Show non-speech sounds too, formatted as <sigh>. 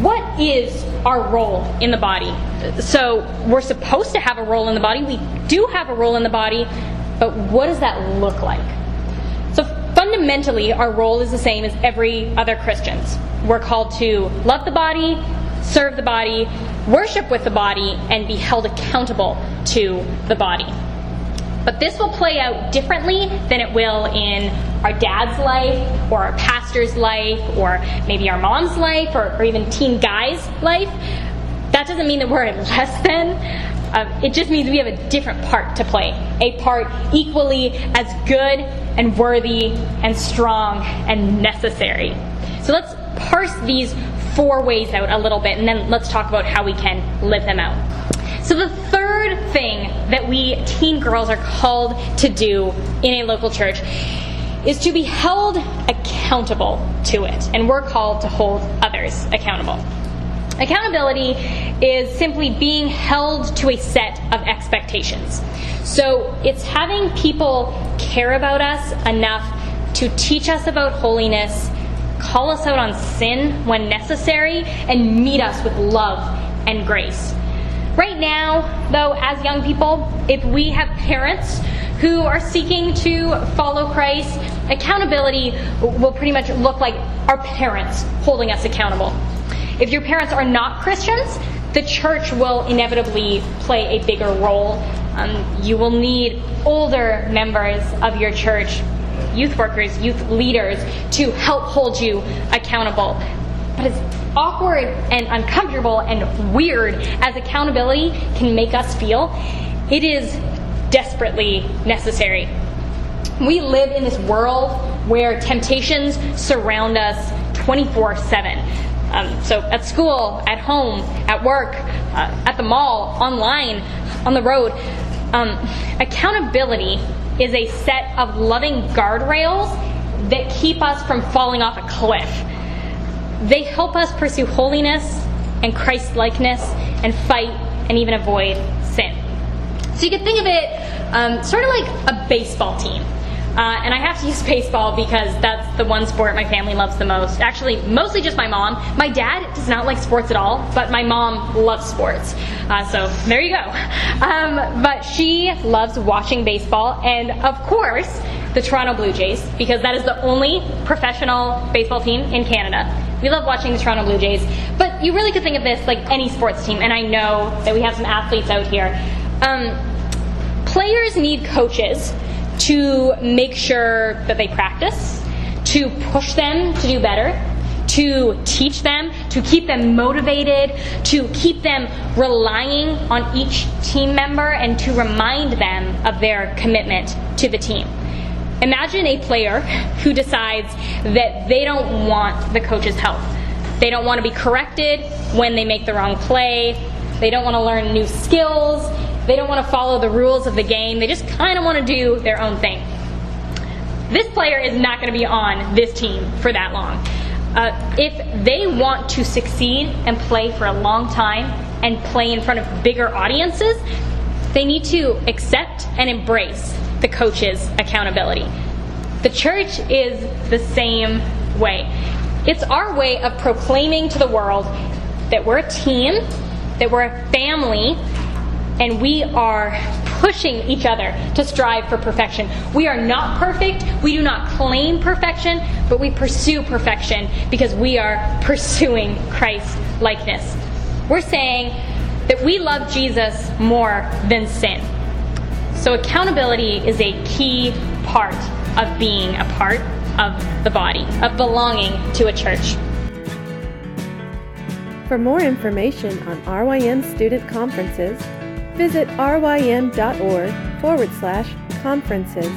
What is our role in the body? So we're supposed to have a role in the body. We do have a role in the body, but what does that look like? So fundamentally, our role is the same as every other Christian's. We're called to love the body, serve the body, worship with the body, and be held accountable to the body. But this will play out differently than it will in our dad's life, or our pastor's life, or maybe our mom's life, or, or even teen guy's life. That doesn't mean that we're less than. Uh, it just means we have a different part to play. A part equally as good and worthy and strong and necessary. So let's parse these four ways out a little bit, and then let's talk about how we can live them out. So, the third thing that we teen girls are called to do in a local church is to be held accountable to it, and we're called to hold others accountable. Accountability is simply being held to a set of expectations. So, it's having people care about us enough to teach us about holiness, call us out on sin when necessary, and meet us with love and grace. Right now, though, as young people, if we have parents who are seeking to follow Christ, accountability will pretty much look like our parents holding us accountable. If your parents are not Christians, the church will inevitably play a bigger role. Um, you will need older members of your church, youth workers, youth leaders, to help hold you accountable. But as awkward and uncomfortable and weird as accountability can make us feel, it is desperately necessary. We live in this world where temptations surround us 24 7. Um, so at school, at home, at work, uh, at the mall, online, on the road. Um, accountability is a set of loving guardrails that keep us from falling off a cliff they help us pursue holiness and Christ likeness and fight and even avoid sin. So you could think of it um, sort of like a baseball team. Uh, and I have to use <laughs> baseball because that's the one sport my family loves the most. Actually, mostly just my mom. My dad does not like sports at all, but my mom loves sports. Uh, so there you go. <laughs> Um, but she loves watching baseball, and of course, the Toronto Blue Jays, because that is the only professional baseball team in Canada. We love watching the Toronto Blue Jays, but you really could think of this like any sports team, and I know that we have some athletes out here. Um, players need coaches to make sure that they practice, to push them to do better, to teach them, to keep them motivated, to keep them relying on each team member, and to remind them of their commitment to the team. Imagine a player who decides that they don't want the coach's help. They don't want to be corrected when they make the wrong play. They don't want to learn new skills. They don't want to follow the rules of the game. They just kind of want to do their own thing. This player is not going to be on this team for that long. Uh, if they want to succeed and play for a long time and play in front of bigger audiences, they need to accept and embrace the coach's accountability. The church is the same way. It's our way of proclaiming to the world that we're a team, that we're a family, and we are pushing each other to strive for perfection. We are not perfect. We do not claim perfection, but we pursue perfection because we are pursuing Christ likeness. We're saying that we love Jesus more than sin. So, accountability is a key part of being a part of the body, of belonging to a church. For more information on RYM student conferences, visit rym.org forward slash conferences.